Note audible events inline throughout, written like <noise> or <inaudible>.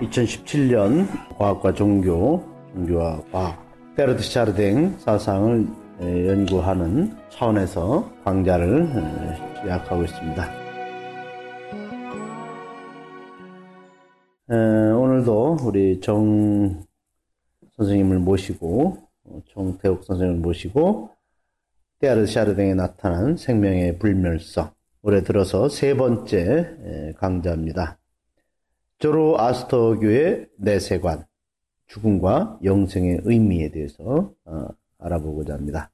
2017년 과학과 종교, 종교와 과학, 페르드 샤르댕 사상을 연구하는 차원에서 강좌를 시작하고 있습니다. 오늘도 우리 정 선생님을 모시고 정태욱 선생님을 모시고 테아르 샤르댕에 나타난 생명의 불멸성 올해 들어서 세 번째 강좌입니다. 조로아스터교의 내세관, 죽음과 영생의 의미에 대해서 어, 알아보고자 합니다.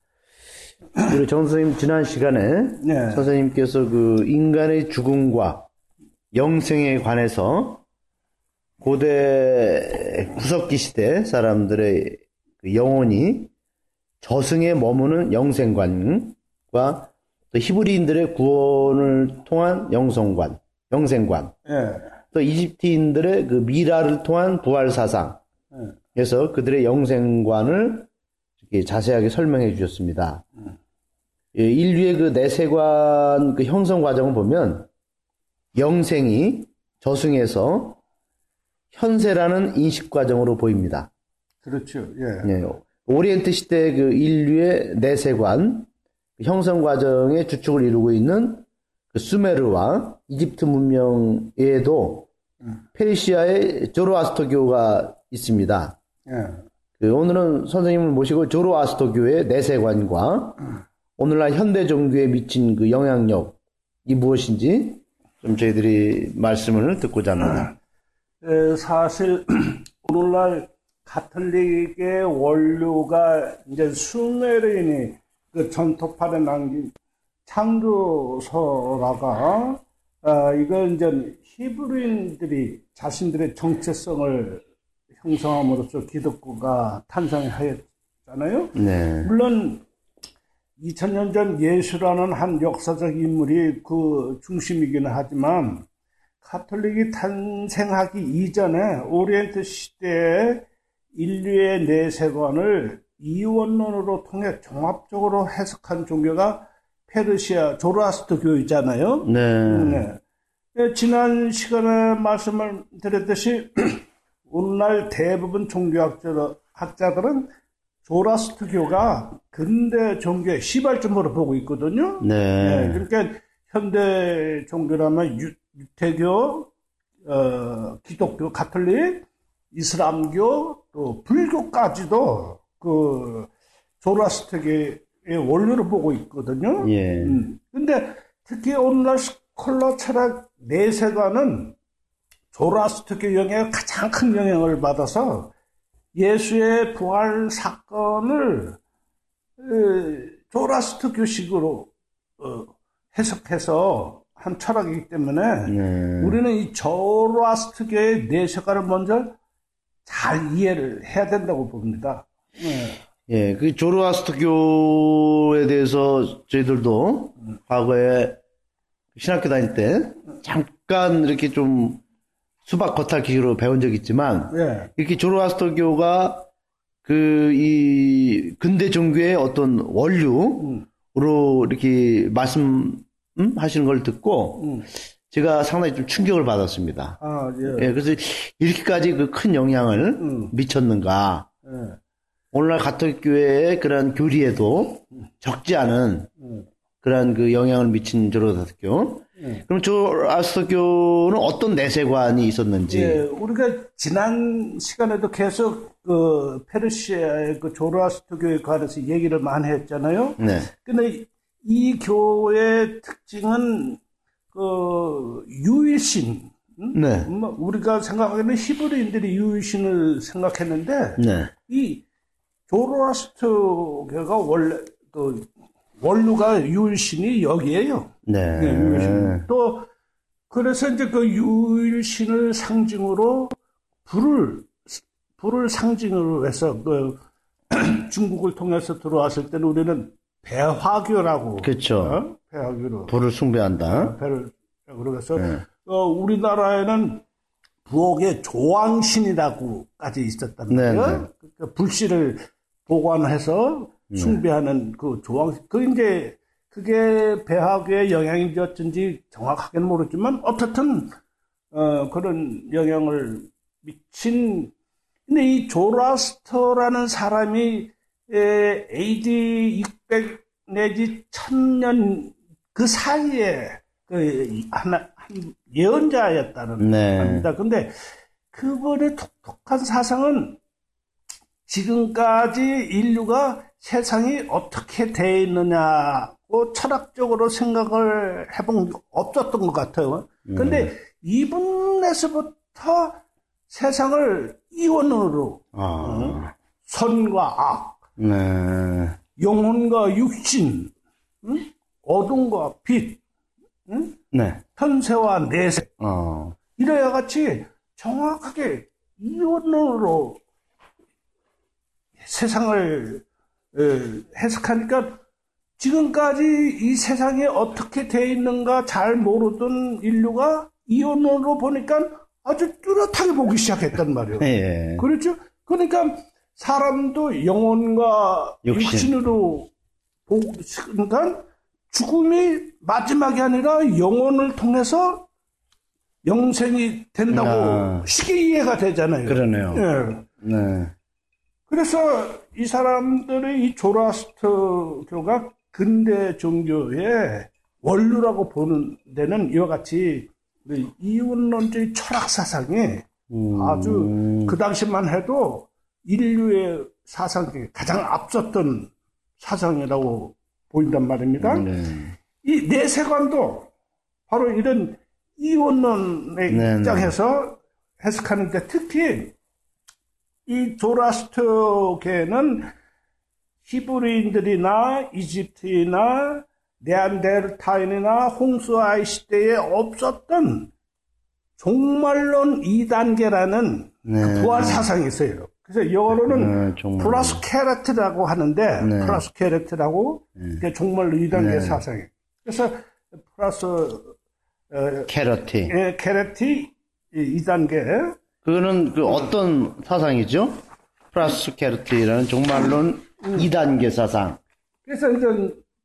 우리 정 선생님 지난 시간에 네. 선생님께서 그 인간의 죽음과 영생에 관해서 고대 구석기 시대 사람들의 그 영혼이 저승에 머무는 영생관과 또 히브리인들의 구원을 통한 영성관, 영생관, 네. 또 이집트인들의 그 미라를 통한 부활 사상, 그래서 그들의 영생관을 자세하게 설명해 주셨습니다. 예, 인류의 그 내세관 그 형성 과정을 보면 영생이 저승에서 현세라는 인식 과정으로 보입니다. 그렇죠. 예. 예. 오리엔트 시대 그 인류의 내세관 그 형성 과정의 주축을 이루고 있는 그 수메르와 이집트 문명에도 음. 페르시아의 조로아스터교가 있습니다. 예. 그 오늘은 선생님을 모시고 조로아스터교의 내세관과 음. 오늘날 현대 종교에 미친 그 영향력이 무엇인지 좀 저희들이 말씀을 듣고자 합니다. 에, 사실 <clears throat> 오늘날 가톨릭의 원료가 이제 수메르인이 그 전토판에 남긴 창조서라가 어, 이거 이제 히브리인들이 자신들의 정체성을 형성함으로써 기독교가 탄생하였잖아요. 네. 물론 2000년 전 예수라는 한 역사적 인물이 그 중심이기는 하지만 카톨릭이 탄생하기 이전에 오리엔트 시대에 인류의 내세관을 이원론으로 통해 종합적으로 해석한 종교가 페르시아 조라스트 교이잖아요. 네. 네. 예, 지난 시간에 말씀을 드렸듯이 <clears throat> 오늘날 대부분 종교학자들은 조라스트 교가 근대 종교의 시발점으로 보고 있거든요. 네. 네. 그러니까 현대 종교라면 유, 태교 어, 기독교, 가톨릭, 이슬람교, 또 불교까지도 그 조라스트교의 원료로 보고 있거든요. 예. 음. 근데 특히 오늘날 스콜라 철학 내세관은 조라스트교 영향 가장 큰 영향을 받아서 예수의 부활 사건을 조라스트 교식으로 어, 해석해서 한 철학이기 때문에 네. 우리는 이 조라스트교의 내세관을 먼저 잘 이해를 해야 된다고 봅니다. 네. 예, 그 조르아스트교에 대해서 저희들도 음. 과거에 신학교 다닐 때 잠깐 이렇게 좀 수박 겉핥 기로 배운 적이 있지만 네. 이렇게 조로아스터교가 그 이 근대 종교의 어떤 원류로 음. 이렇게 말씀하시는 걸 듣고 음. 제가 상당히 좀 충격을 받았습니다. 아, 예. 예 그래서 이렇게까지 그 큰 영향을 음. 미쳤는가? 예. 오늘날 가톨교회의 그런 교리에도 음. 적지 않은 음. 그러한 그 영향을 미친 조로아스터교. 네. 그럼 조로아스터교는 어떤 내세관이 있었는지? 네, 우리가 지난 시간에도 계속 그 페르시아의 그 조로아스터교에 관해서 얘기를 많이 했잖아요. 네. 근데 이 교의 특징은 그 유일신. 네. 뭐 우리가 생각하기에는 히브리인들이 유일신을 생각했는데 네. 이 조로아스터교가 원래 그 원루가 유일신이 여기에요. 네. 네 유일신. 또 그래서 이제 그 유일신을 상징으로 불을 불을 상징으로 해서 그 <clears throat> 중국을 통해서 들어왔을 때는 우리는 배화교라고 그렇죠. 어? 배화교로 불을 숭배한다. 어, 배를 그러면서 네. 어, 우리나라에는 부엌에 조왕신이라고까지 있었단 말이에요. 네, 네. 그 불씨를 보관해서 네. 숭배하는 그 조항, 그 이제 그게 배학의 영향이었든지 정확하게는 모르지만 어떻든 어, 그런 영향을 미친 근데 이 조라스터라는 사람이 에, AD 600 내지 1000년 그 사이에 그 하나 한 예언자였다는 네. 겁니다. 근데 그분의 독특한 사상은 지금까지 인류가 세상이 어떻게 돼 있느냐고 철학적으로 생각을 해본 게 없었던 것 같아요. 근데 이분에서부터 세상을 이원으로 아, 선과 악, 네. 영혼과 육신, 응? 어둠과 빛, 응? 네. 현세와 내세 어, 이래야 같이 정확하게 이원으로 세상을 에, 해석하니까 지금까지 이 세상이 어떻게 돼 있는가 잘 모르던 인류가 이원으로 보니까 아주 뚜렷하게 보기 시작했단 말이에요. 예. 그렇죠? 그러니까 사람도 영혼과 육신. 으로 보고 그러니까 죽음이 마지막이 아니라 영혼을 통해서 영생이 된다고 아. 쉽게 이해가 되잖아요. 그러네요. 예. 네. 그래서 이 사람들의 이 조라스터교가 근대 종교의 원류라고 보는 데는 이와 같이 그 이원론적인 철학 사상이 음, 아주 그 당시만 해도 인류의 사상 중에 가장 앞섰던 사상이라고 보인단 말입니다. 네. 이 내세관도 바로 이런 이원론의 네, 입장에서 해석하는데 특히 이 조라스터교는 히브리인들이나 이집트이나 네안데르타인이나 흥수아이 시대에 없었던 종말론 2단계라는 네. 부활 사상이 있어요. 그래서 영어로는 네, 정말. Frashkeret라고 하는데 네. Frashkeret라고 그게 종말론 2단계 네. 사상이. 그래서 Frasho 어, kereti. 예, kereti 2단계 그거는 그 어떤 사상이죠? Frashokereti라는 종말론 2단계 사상. 그래서 이제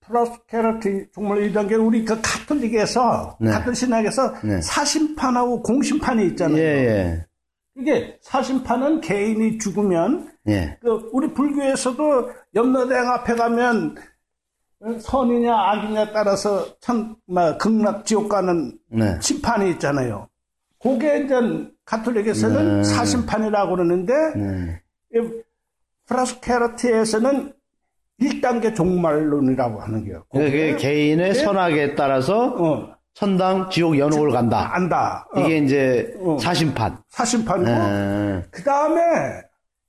Frashokereti 종말 2단계 우리 그 카톨릭에서 네. 카톨 신학에서 네. 사심판하고 공심판이 있잖아요. 예, 예. 이게 사심판은 개인이 죽으면 예. 그 우리 불교에서도 염라대왕 앞에 가면 선이냐 악이냐 따라서 천, 막 극락 지옥 가는 네. 심판이 있잖아요. 그게 이제 가톨릭에서는 네. 사심판이라고 그러는데 네. 프라스케르티에서는 1단계 종말론이라고 하는 거예요. 그게 개인의 선악에 따라서 어, 천당, 지옥, 연옥을 간다. 안다. 어, 이게 이제 어. 사심판. 사심판이고 예. 그 다음에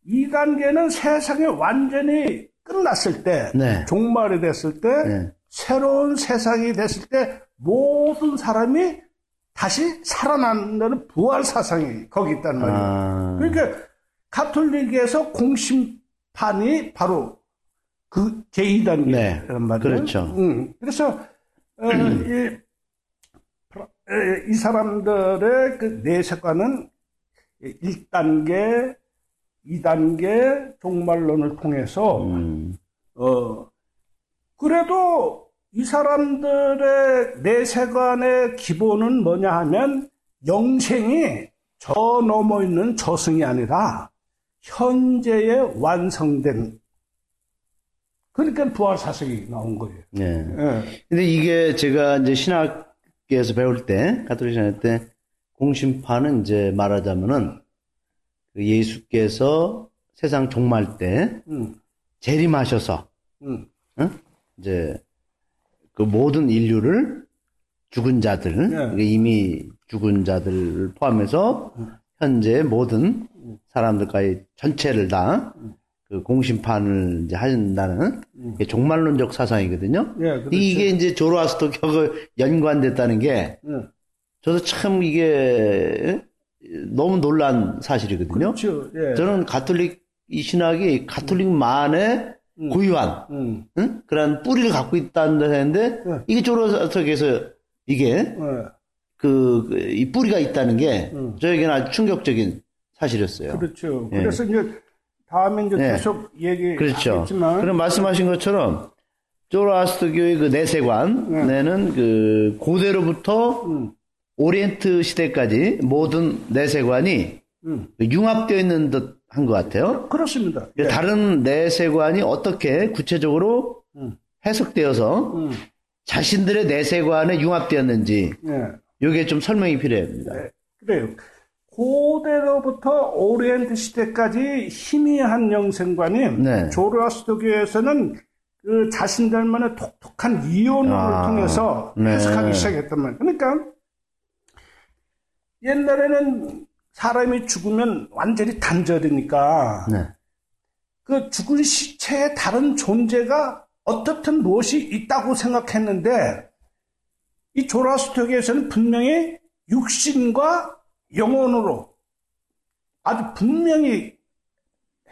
2단계는 세상이 완전히 끝났을 때, 네. 종말이 됐을 때, 네. 새로운 세상이 됐을 때, 모든 사람이 다시 살아난다는 부활 사상이 거기 있단 말이에요. 아, 그러니까, 가톨릭에서 공심판이 바로 그 제2단계란 네, 말이에요. 그렇죠. 음, 그래서, 어, 이, 에, 이 사람들의 그 내세관은 1단계, 2단계 종말론을 통해서 음, 어 그래도 이 사람들의 내세관의 기본은 뭐냐 하면 영생이 저 넘어 있는 저승이 아니라 현재에 완성된 그러니까 부활 사석이 나온 거예요. 예. 예. 근데 이게 제가 이제 신학계에서 배울 때, 가톨릭 신학 때, 공심판은 이제 말하자면은, 그 예수께서 세상 종말 때 음, 재림하셔서, 음, 응? 이제 그 모든 인류를 죽은 자들, 그러니까 이미 죽은 자들을 포함해서 현재 모든 사람들까지 전체를 다 그 공심판을 이제 게 종말론적 사상이거든요. 예, 그렇죠. 이게 이제 조로아스터 격을 연관됐다는 게 예. 저도 참 이게 너무 놀란 사실이거든요. 그렇죠. 예. 저는 가톨릭 이 신학이 가톨릭만의 고유한 음, 응? 그런 뿌리를 갖고 있다는 데는데 네. 이게 조로아스터에서 이게 예. 그이 뿌리가 있다는 게 음. 저에게는 아주 충격적인 사실이었어요. 그렇죠. 예. 그래서 이제 다음에 이제 네. 계속 그렇죠. 얘기하겠지만 그럼 말씀하신 것처럼 조로아스터교의 그 내세관, 내는 그 고대로부터 음, 오리엔트 시대까지 모든 내세관이 음. 융합되어 있는 듯 한 것 같아요. 그렇습니다. 예. 다른 내세관이 어떻게 구체적으로 음. 해석되어서 음. 자신들의 내세관에 융합되었는지 예. 이게 좀 설명이 필요합니다. 네, 그래요. 고대로부터 오리엔트 시대까지 희미한 영생관이 네. 조로아스터교에서는 그 자신들만의 독특한 이론을 아, 통해서 네. 해석하기 시작했단 말이에요. 그러니까 옛날에는 사람이 죽으면 완전히 단절이니까 네. 그 죽은 시체에 다른 존재가 어떻든 무엇이 있다고 생각했는데 이 조라스토교에서는 분명히 육신과 영혼으로 아주 분명히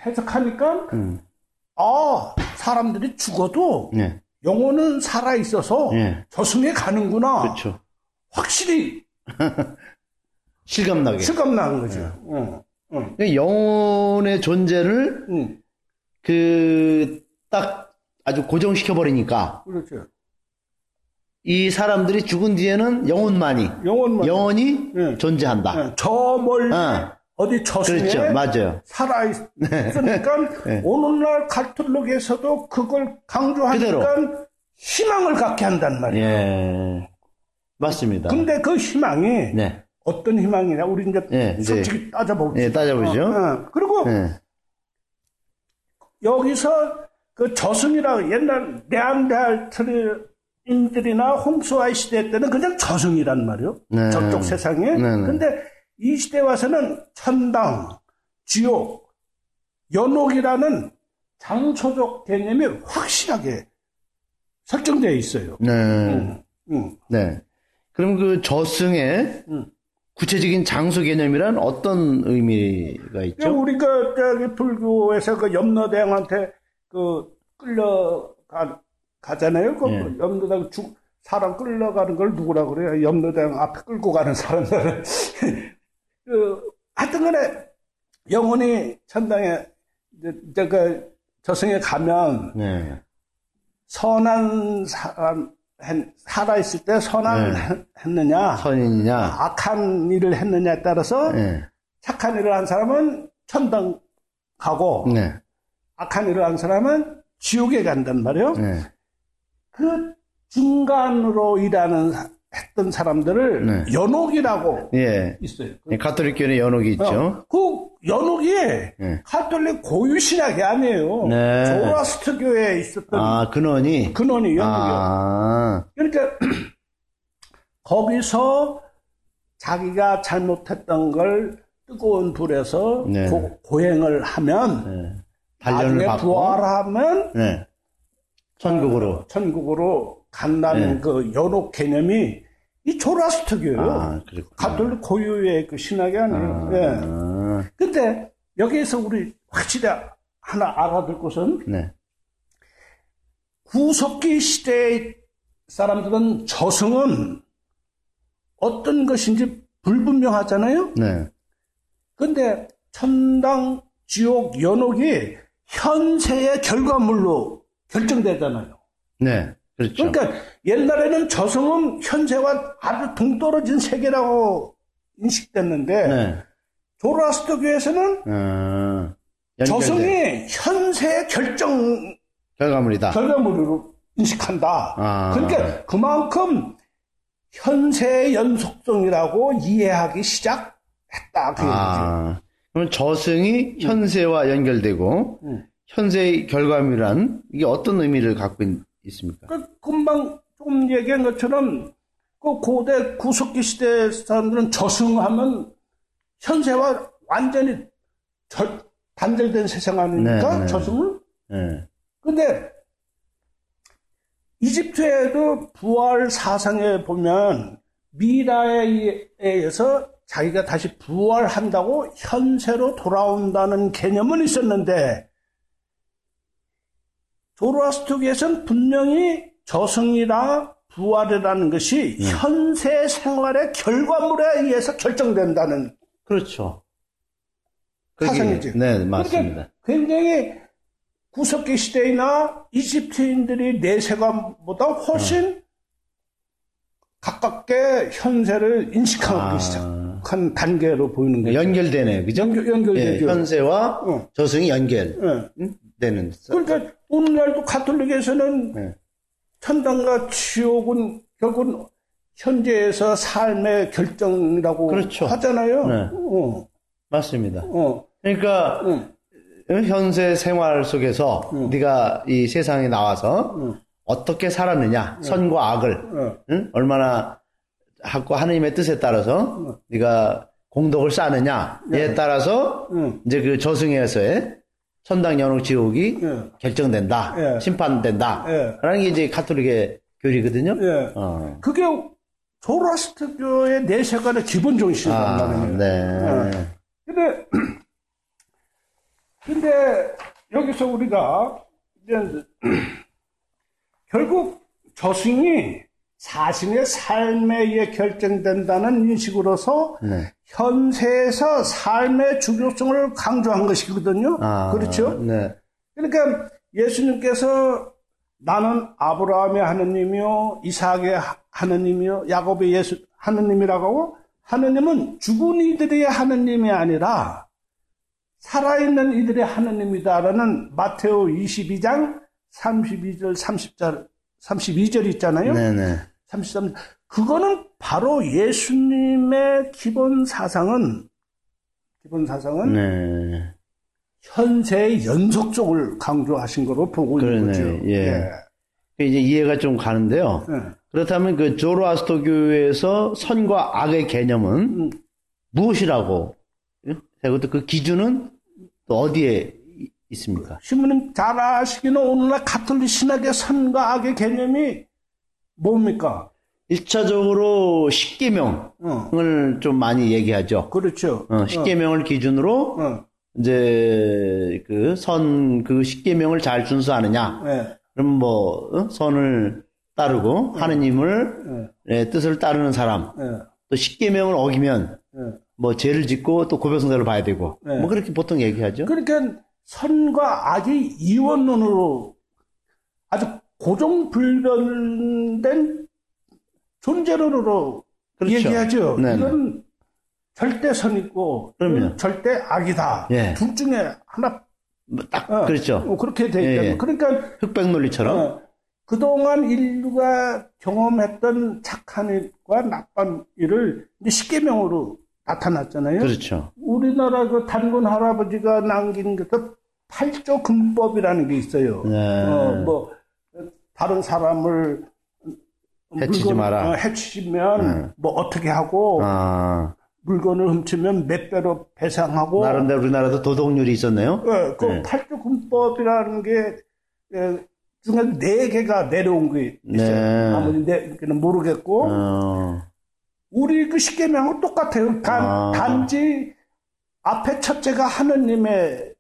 해석하니까 음. 아 사람들이 죽어도 네. 영혼은 살아 있어서 네. 저승에 가는구나 그렇죠. 확실히 <laughs> 실감나게. 실감나는 거죠. 네. 응, 응, 영혼의 존재를 응. 그딱 아주 고정시켜 버리니까 그렇죠. 이 사람들이 죽은 뒤에는 영혼만이 영혼만 영혼이 네. 존재한다. 네, 저 멀리 어. 어디 저승에 그렇죠. 맞아요. 살아 있으니까 <laughs> 네. 오늘날 가톨릭에서도 그걸 강조하니까 희망을 갖게 한단 말이에요. 예. 맞습니다. 근데 그 희망이 네. 어떤 희망이냐 우리 이제 네, 이제- 솔직히 따져보죠. 예, 따져보죠. 어, 어. 그리고 예. 여기서 그 저승이라고 옛날 네안데르탈인들이나 홍수아이 시대 때는 그냥 저승이란 말이요. 네. 저쪽 세상에. 네, 네. 근데 이 시대 와서는 천당, 지옥, 연옥이라는 장소적 개념이 확실하게 설정되어 있어요. 네. 음, 음. 네. 그럼 그 저승의 음. 구체적인 장소 개념이란 어떤 의미가 있죠? 우리가 저기 불교에서 그 염라대왕한테 그 끌려가 가잖아요. 그 예. 염라대왕 죽 사람 끌려가는 걸 누구라 그래요? 염라대왕 앞에 끌고 가는 사람들은 <laughs> 그 하여튼간에 영혼이 천당에 이제 그 저승에 가면 네. 선한 사람 살아 있을 때 선한 네. 했느냐 선인이냐? 악한 일을 했느냐에 따라서 네. 착한 일을 한 사람은 천당 가고 네. 악한 일을 한 사람은 지옥에 간단 말이에요. 네. 그 중간으로 일하는 사- 했던 사람들을 네. 연옥이라고 예. 있어요. 예, 가톨릭교회는 연옥이 있죠. 어, 그 연옥이 네. 카톨릭 고유 신학이 아니에요. 네. 조라스트 교에 있었던 아, 근원이? 근원이 연옥이요. 아, 그러니까 <clears throat> 거기서 자기가 잘못했던 걸 뜨거운 불에서 네. 고, 행을 하면 네. 단련을 받고. 부활하면 네. 천국으로. 천국으로 간다는 네. 그 연옥 개념이 이 조라스트교예요. 아. 가톨릭 고유의 그 신학이 아니에요. 예. 아, 근데 여기에서 우리 확실히 하나 알아둘 것은 네. 구석기 시대의 사람들은 저승은 어떤 것인지 불분명하잖아요. 네. 근데 천당, 지옥, 연옥이 현세의 결과물로 결정되잖아요. 네. 그렇죠. 그러니까 옛날에는 저승은 현세와 아주 동떨어진 세계라고 인식됐는데 네. 조라스토교에서는 아, 연결된 저승이 현세의 결정 결과물이다. 결과물로 인식한다. 아. 그러니까 그만큼 현세의 연속성이라고 이해하기 시작했다. 그 얘기죠. 아, 그럼 저승이 현세와 연결되고 음. 현세의 결과물이란 이게 어떤 의미를 갖고 있, 습니까 그 금방 조금 얘기한 것처럼 그 고대 구석기 시대 사람들은 저승하면 현세와 완전히 절- 단절된 세상 아닙니까? 네, 네. 저승은? 네. 근데 이집트에도 부활 사상에 보면 미라에 의해서 자기가 다시 부활한다고 현세로 돌아온다는 개념은 있었는데 조로아스토교에서는 분명히 저승이나 부활이라는 것이 현세 생활의 결과물에 의해서 결정된다는 그렇죠. 사상이지. 네, 맞습니다. 그러니까 굉장히 구석기 시대이나 이집트인들이 내세관보다 훨씬 가깝게 현세를 인식하기 아. 시작. 한 단계로 보이는 거죠. 연결되네요. 그죠? 연결, 연결 되죠. 예, 현세와 어. 저승이 예. 연결되는. 그러니까 오늘날도 가톨릭에서는 네. 천당과 지옥은 결국은 현재에서 삶의 결정이라고 그렇죠. 하잖아요. 네. 어, 맞습니다. 어, 그러니까 응, 현세 생활 속에서 네가 이 세상에 나와서 응. 어떻게 살았느냐, 선과 악을 어, 응? 얼마나 하고 하느님의 뜻에 따라서 네가 공덕을 쌓느냐에 따라서 응. 이제 그 저승에서의 천당 연옥 지옥이 예. 결정된다, 예. 심판된다. 예. 라는 게 이제 가톨릭의 교리거든요. 예. 어. 그게 조라스트교의 내세관의 기본 정신이란 아, 말이에요. 네. 근데, <clears throat> 근데, 여기서 우리가, 이제, <clears throat> 결국 저승이 자신의 삶에 의해 결정된다는 인식으로서 네. 현세에서 삶의 중요성을 강조한 것이거든요. 아, 그렇죠? 네. 그러니까 예수님께서 나는 아브라함의 하느님이요, 이삭의 하- 하느님이요, 야곱의 예수 하느님이라고 하고 하느님은 죽은 이들의 하느님이 아니라 살아있는 이들의 하느님이다라는 마테오 22장 32절 30절 32절 있잖아요. 네네. 33. 그거는 바로 예수님의 기본 사상은 기본 사상은 네. 현세의 연속성을 강조하신 거로 보고 있는 거죠. 예. 이제 이해가 좀 가는데요. 예. 그렇다면 그 조로아스토교에서 선과 악의 개념은 음. 무엇이라고? 예? 그것도 그 기준은 또 어디에 이- 있습니까? 신부님 잘 아시기는 오늘날 가톨릭 신학의 선과 악의 개념이 뭡니까? 1차적으로 십계명을 어, 좀 많이 얘기하죠. 그렇죠. 어, 십계명을 기준으로 어, 이제 그선그 십계명을 잘 준수하느냐? 예, 그럼 뭐 어? 선을 따르고 하느님을 예, 의 뜻을 따르는 사람 예, 또 십계명을 어기면 예. 뭐 죄를 짓고 또 고백성사를 봐야 되고 네. 뭐 그렇게 보통 얘기하죠. 그러니까 선과 악이 이원론으로 아주 고정불변된 존재론으로 그렇죠. 얘기하죠. 네네. 이건 절대. 이건 절대 악이다. 예. 둘 중에 하나 뭐딱 어, 그렇죠. 어, 그렇게 돼 있다. 예, 예. 그러니까 흑백 논리처럼. 어, 그동안 인류가 경험했던 착한 일과 나쁜 일을 이제 십계명으로 나타났잖아요. 그렇죠. 우리나라 그 단군 할아버지가 남긴 그 팔조 금법이라는 게 있어요. 네. 어, 뭐 다른 사람을 해치지 물건, 마라. 어, 해치면 뭐 어떻게 하고 아, 물건을 훔치면 몇 배로 배상하고 나름대로 우리나라도 도덕률이 있었네요. 예, 그 네. 팔조 금법이라는 게 예, 중에 네 개가 내려온 게 있어요. 네. 아무리 네 개는 모르겠고 어, 우리 그 십계명은 똑같아요. 단, 아. 단지 앞에 첫째가 하느님의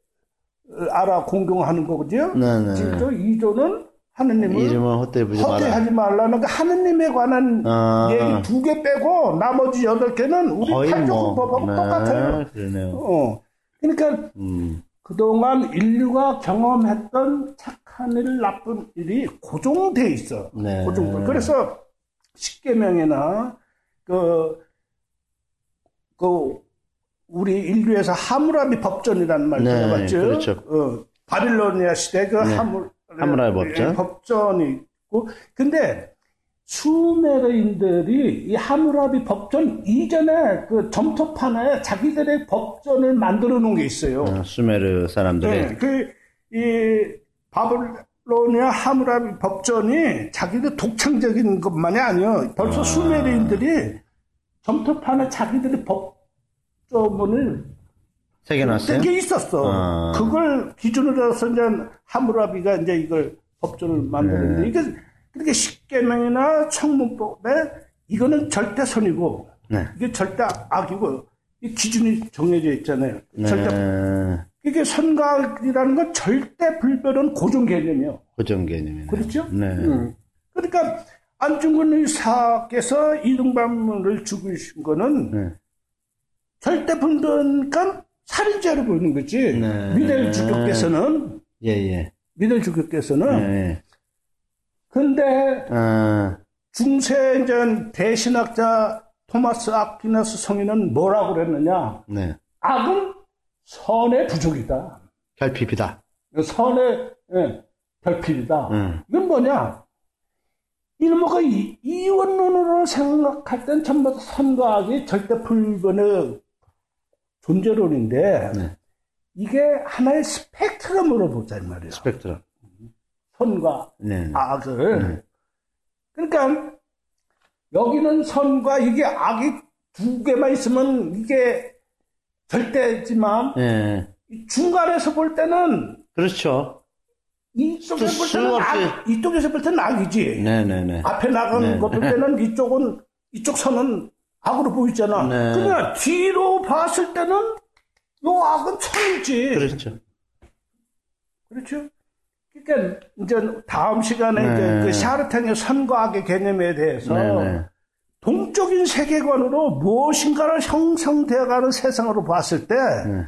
어, 알아 공경하는 거거든요. 네네. 진짜 2조는 하느님을 이름은 헛되이 부지 마라. 허대하지 말라는 그 하느님에 관한 아. 얘기 두 개 빼고 나머지 여덟 개는 우리 거의 뭐. 네, 똑같아요. 그러네요. 어. 그러니까 음, 그동안 인류가 경험했던 착한 일, 나쁜 일이 고정돼 있어. 네. 고정. 그래서 십계명이나 그, 그 우리 인류에서 하무라비 법전이라는 말 네, 들어봤죠? 그렇죠. 어, 바빌로니아 시대 그 네. 하무, 하무라비 법전. 예, 법전이 있고, 근데 수메르인들이 이 하무라비 법전 이전에 그 점토판에 자기들의 법전을 만들어 놓은 게 있어요. 어, 수메르 사람들이. 네, 그, 이, 바빌로니아 하무라비 법전이 자기들 독창적인 것만이 아니요. 벌써 수메르인들이 점토판에 자기들의 법조문을 새겨놨어요? 게 있었어. 아. 그걸 기준으로 해서 이제 하무라비가 이제 이걸 법전을 만드는데 네. 이게 그렇게 십계명이나 청문법에 이거는 절대 선이고 네. 이게 절대 악이고 이 기준이 정해져 있잖아요. 네. 절대 이게 선각이라는 건 절대 불변은 고정 개념이요. 고정 개념이네. 그렇죠? 네. 음. 그러니까 안중근 의사께서 이등반문을 죽이신 거는 네. 절대 불변니까 살인죄로 보이는 거지. 네. 미델 주교께서는 예, 예. 미델 주교께서는 예. 근데 아, 중세 이제 대신학자 토마스 아퀴나스 성인은 뭐라고 그랬느냐? 네. 악은 선의 부족이다. 결핍이다. 선의 예, 결핍이다. 음. 이건 뭐냐? 일모가 이, 이원론으로 생각할 땐 전부 다 선과 악이 절대 불변의 존재론인데 네. 이게 하나의 스펙트럼으로 보자 이 말이야. 스펙트럼. 선과 네. 악을. 네. 그러니까 여기는 선과 이게 악이 두 개만 있으면 이게 절대지만 네. 이 중간에서 볼 때는 그렇죠. 이쪽에서 볼 수- 때는 악, 이쪽에서 볼 때는 악이지. 네네네. 앞에 나간 네. 것볼 때는 이쪽은 이쪽 선은 악으로 보이잖아. 네. 그러나 뒤로 봤을 때는 요 악은 선이지. 그렇죠. 그렇죠. 그러니까 이제 다음 시간에 네. 이제 그 샤르탱의 선과 악의 개념에 대해서 네네. 동적인 세계관으로 무엇인가를 형성되어가는 세상으로 봤을 때 네.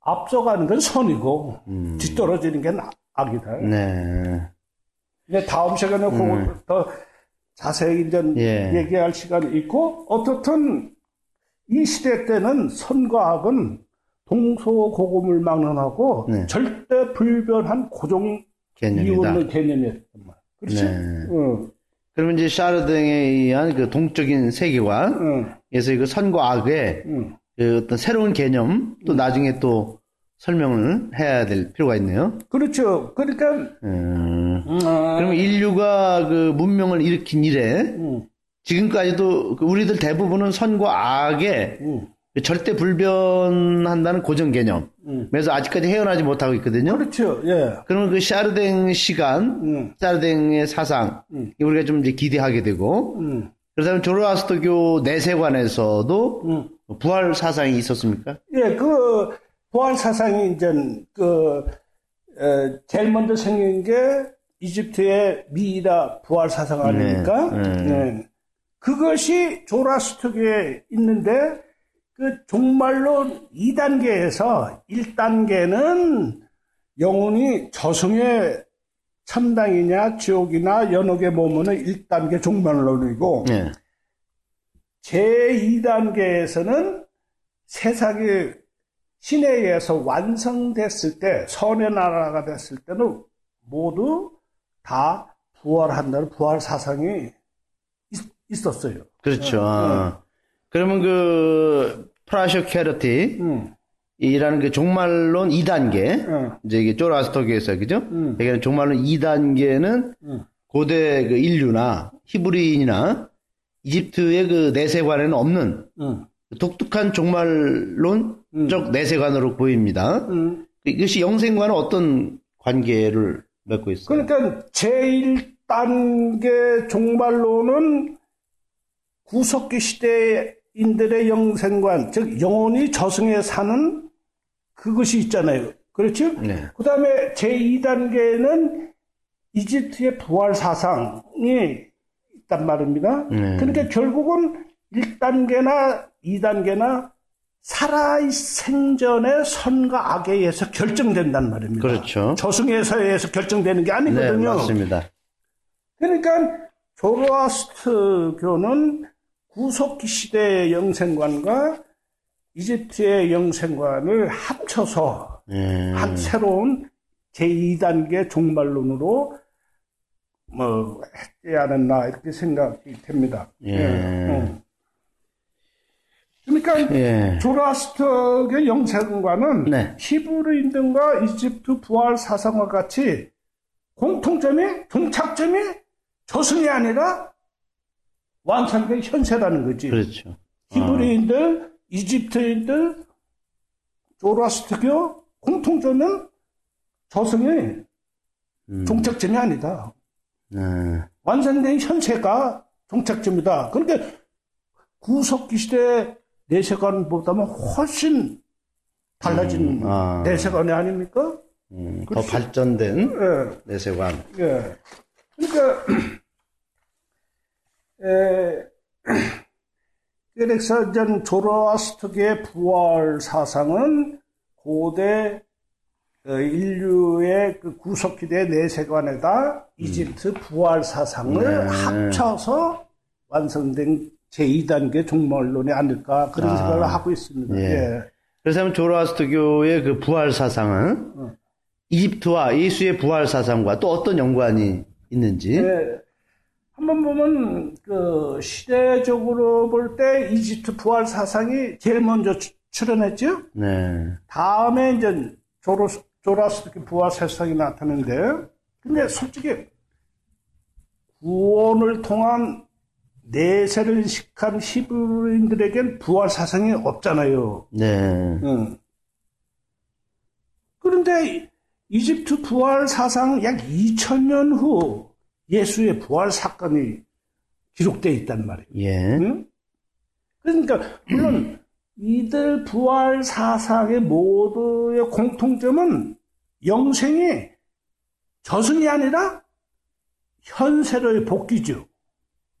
앞서가는 건 선이고 음. 뒤떨어지는 게 악이다. 네. 이제 다음 시간에 그걸 더 자세히 이제 예. 얘기할 시간이 있고 어떻든 이 시대 때는 선과 악은 동서고금을 막론하고 네. 절대 불변한 고정 개념이다. 개념이었단 말이야. 그렇지? 네. 응, 그러면 이제 샤르등에 의한 그 동적인 세계관에서 응, 그 선과 악의 응. 그 어떤 새로운 개념 또 나중에 또 설명을 해야 될 필요가 있네요. 그렇죠. 그러니까 음. 음, 그러면 인류가 그 문명을 일으킨 이래 음, 지금까지도 그 우리들 대부분은 선과 악의 음, 그 절대 불변한다는 고정 개념. 음. 그래서 아직까지 헤어나지 못하고 있거든요. 그렇죠. 예. 그러면 그 샤르댕 시간, 음, 샤르댕의 사상, 음. 우리가 좀 이제 기대하게 되고, 음, 그렇다면 조로아스터교 내세관에서도 음. 부활 사상이 있었습니까? 예, 그 부활 사상이 이제 그 에, 제일 먼저 생긴 게 이집트의 미이라 부활 사상 아닙니까? 네, 네. 네. 그것이 조라스트교에 있는데 그 종말론 2단계에서 1단계는 영혼이 저승의 천당이냐 지옥이나 연옥에 머무는 1단계 종말론이고 네. 제2단계에서는 세상이 신에 의해서 완성됐을 때, 선의 나라가 됐을 때는 모두 다 부활한다는 부활 사상이 있, 었어요 그렇죠. 아. 그러면 그 프라쇼 캐러티 응, 이라는 그 종말론 2단계 응, 이제 이게 조라스터교에서 그죠? 음. 여기는 종말론 2단계는 응. 고대 그 인류나 히브리인이나 이집트의 그 내세관에는 없는 응, 독특한 종말론적 내세관으로 보입니다. 응. 이것이 영생과는 어떤 관계를 맺고 있어요? 그러니까 제1단계 종말론은 구석기 시대인들의 영생관, 즉 영혼이 저승에 사는 그것이 있잖아요. 그렇죠? 네. 그 다음에 제2단계는 이집트의 부활 사상이 있단 말입니다. 네. 그러니까 결국은 1단계나 2단계나 살아있 생전의 선과 악에 의해서 결정된단 말입니다. 그렇죠. 저승에서 의해서 결정되는 게 네, 아니거든요. 맞습니다. 그러니까 조로아스트교는 구석기 시대의 영생관과 이집트의 영생관을 합쳐서 네. 한 새로운 제2단계 종말론으로 뭐 해야 하나 이렇게 생각이 됩니다. 예. 음. 그러니까 예. 조라스트의 영생관은 네. 히브리인들과 이집트 부활 사상과 같이 공통점이 종착점이 저승이 아니라 완성된 현세라는 거지. 그렇죠. 히브리인들, 이집트인들, 조라스트교 공통점은 저승이 음. 종착점이 아니다. 네. 완성된 현세가 종착점이다. 그러니까 구석기 시대 내세관보다는 훨씬 달라진 음, 아. 내세관이 아닙니까? 음, 더 발전된 예, 내세관. 예. 그러니까, <clears throat> 에, <clears throat> 그래서 전 조로아스트계의 부활 사상은 고대 어, 인류의 그 구석기대 내세관에다 이집트 부활 사상을 네. 합쳐서 완성된 제2단계 종말론이 아닐까 그런 아. 생각을 하고 있습니다. 예. 예. 그래서 하면 조로아스터교의 그 부활 사상은 어. 이집트와 예수의 부활 사상과 또 어떤 연관이 있는지. 예. 한번 보면 그 시대적으로 볼 때 이집트 부활 사상이 제일 먼저 출- 출현했죠. 네. 다음에 이제 조로 조라스키 부활 사상이 나타나는데, 근데 솔직히 구원을 통한 내세를 인식한 히브리인들에겐 부활 사상이 없잖아요. 네. 응. 그런데 이집트 부활 사상 약 2000년 후 예수의 부활 사건이 기록되어 있단 말이에요. 예. 응? 그러니까 물론 이들 부활 사상의 모두의 공통점은 영생이 저승이 아니라 현세로의 복귀죠.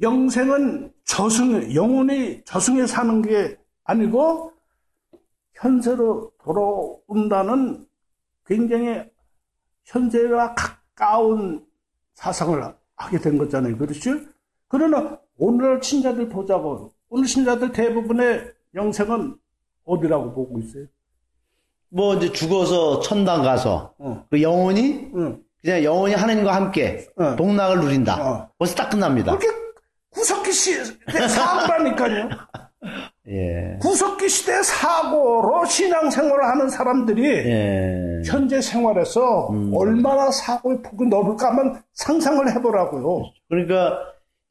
영생은 저승, 영혼이 저승에 사는 게 아니고 현세로 돌아온다는 굉장히 현재와 가까운 사상을 하게 된 거잖아요. 그렇죠? 그러나 오늘 신자들 보자고. 오늘 신자들 대부분의 영생은 어디라고 보고 있어요? 뭐 이제 죽어서 천당 가서 어. 그 영혼이 응. 그냥 영혼이 하나님과 함께 어. 동락을 누린다. 어. 벌써 딱 끝납니다. 그렇게 구석기 시대 사고라니까요. <laughs> 예. 구석기 시대 사고로 신앙생활을 하는 사람들이 예. 현재 생활에서 얼마나 사고의 폭이 넓을까 한번 상상을 해보라고요. 그러니까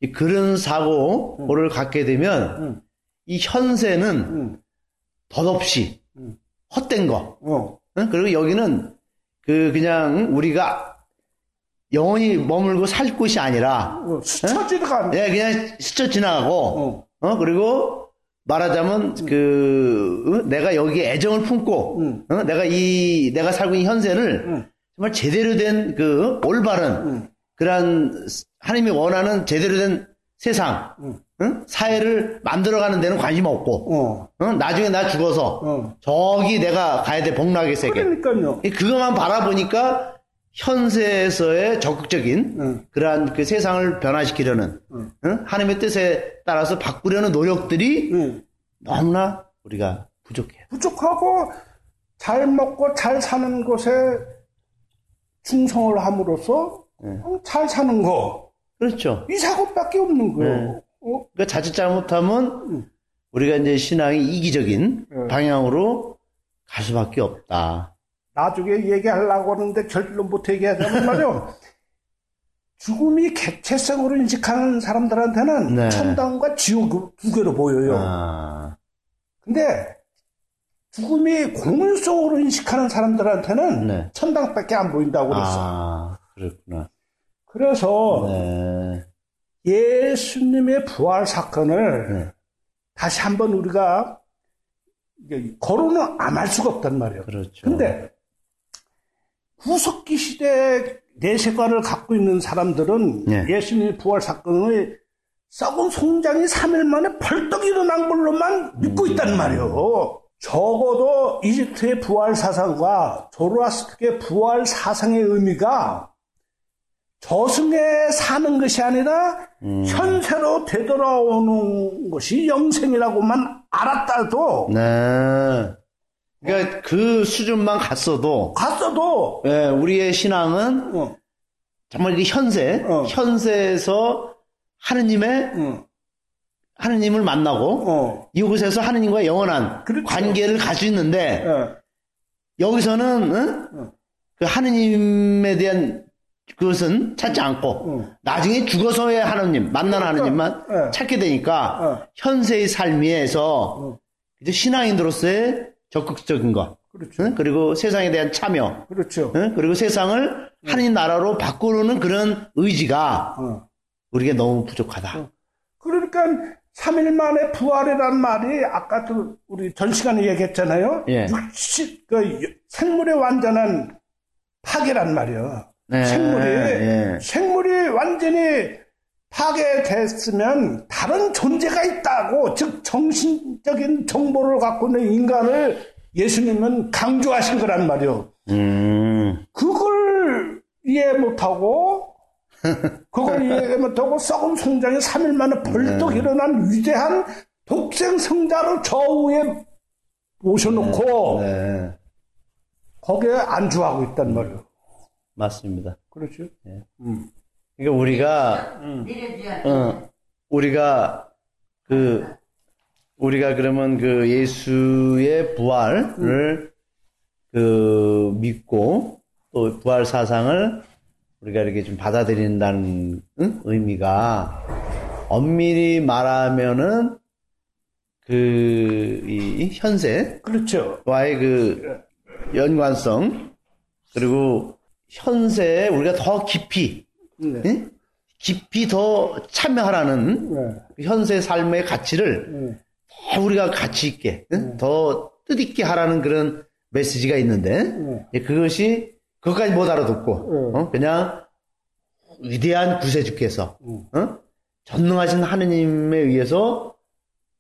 이 그런 사고를 갖게 되면 응. 이 현세는 응. 덧없이 응. 헛된 거. 어. 응? 그리고 여기는 그 그냥 우리가 영원히 머물고 살 곳이 아니라 어, 스쳐 지나가는. 예, 그냥 스쳐 지나가고 어. 어 그리고 말하자면 그 어? 내가 여기에 애정을 품고 응. 어? 내가 이 내가 살고 있는 현세를 응. 정말 제대로 된 그 올바른 응. 그러한 하나님이 원하는 제대로 된 세상 응. 응? 사회를 만들어가는 데는 관심 없고 어. 어? 나중에 나 죽어서 어. 저기 내가 가야 될 복락의 세계 그러니까요. 이 그것만 바라보니까 현세에서의 적극적인 응. 그러한 그 세상을 변화시키려는 응. 응? 하나님의 뜻에 따라서 바꾸려는 노력들이 응. 너무나 우리가 부족해요. 부족하고 잘 먹고 잘 사는 곳에 충성을 함으로써 어, 잘 사는 거. 그렇죠. 이 사고밖에 없는 거예요. 네. 어? 그러니까 자칫 잘못하면 우리가 이제 신앙이 이기적인 응. 방향으로 갈 수밖에 없다. 나중에 얘기하려고 하는데 결론 못 얘기하자면 말이요. <laughs> 죽음이 객체성으로 인식하는 사람들한테는 네. 천당과 지옥 두 개로 보여요. 아, 근데 죽음이 공연성으로 인식하는 사람들한테는 네. 천당밖에 안 보인다고 그랬어. 아, 그렇구나. 그래서 네. 예수님의 부활 사건을 네. 다시 한번 우리가 거론은 안 할 수가 없단 말이에요. 그렇죠. 근데 구석기 시대 내세관을 갖고 있는 사람들은 네. 예수님의 부활 사건의 썩은 송장이 3일 만에 벌떡 일어난 걸로만 믿고 음. 있단 말이에요. 적어도 이집트의 부활 사상과 조로아스트의 부활 사상의 의미가 저승에 사는 것이 아니라 음. 현세로 되돌아오는 것이 영생이라고만 알았다도 네. 그러니까 그 수준만 갔어도 갔어도 예, 우리의 신앙은 어, 정말 이 현세, 어. 현세에서 하느님의 어, 하느님을 만나고 어. 이곳에서 하느님과 영원한 그렇죠. 관계를 갈수 있는데 예. 여기서는 응? 어. 그 하느님에 대한 그것은 찾지 않고 어. 나중에 죽어서야 하느님 만나는 하느님만 예. 찾게 되니까 어. 현세의 삶에서 어. 이제 신앙인으로서의 적극적인 것 그렇죠. 응? 그리고 세상에 대한 참여 그렇죠. 응? 그리고 세상을 하느님 나라로 바꾸는 그런 의지가 어. 우리에게 너무 부족하다. 그러니까 3일 만에 부활이란 말이 아까도 우리 전 시간에 얘기했잖아요. 예. 60, 그 생물의 완전한 파괴란 말이에요. 네, 생물이 예. 생물이 완전히 파괴됐으면 다른 존재가 있다고 즉 정신적인 정보를 갖고 있는 인간을 예수님은 강조하신 거란 말이에요. 음, 그걸 이해 못하고 <laughs> 그걸 이해 못하고 썩은 성장이 3일 만에 벌떡 일어난 위대한 독생 성자를 저 위에 모셔놓고 네, 거기에 안주하고 있단 말이에요. 맞습니다. 그렇죠? 그러니까 우리가 어, 우리가 그 우리가 그러면 그 예수의 부활을 그 믿고 또 부활 사상을 우리가 이렇게 좀 받아들인다는 응? 의미가 엄밀히 말하면은 그 이 현세 그렇죠. 와의 그 연관성 그리고 현세에 우리가 더 깊이 네. 응? 깊이 더 참여하라는 네. 그 현세 삶의 가치를 네. 더 우리가 가치 있게 응? 더 뜻있게 하라는 그런 메시지가 있는데 네. 예, 그것이 그것까지 못 알아듣고 네. 어? 그냥 위대한 구세주께서 음. 어? 전능하신 하느님에 의해서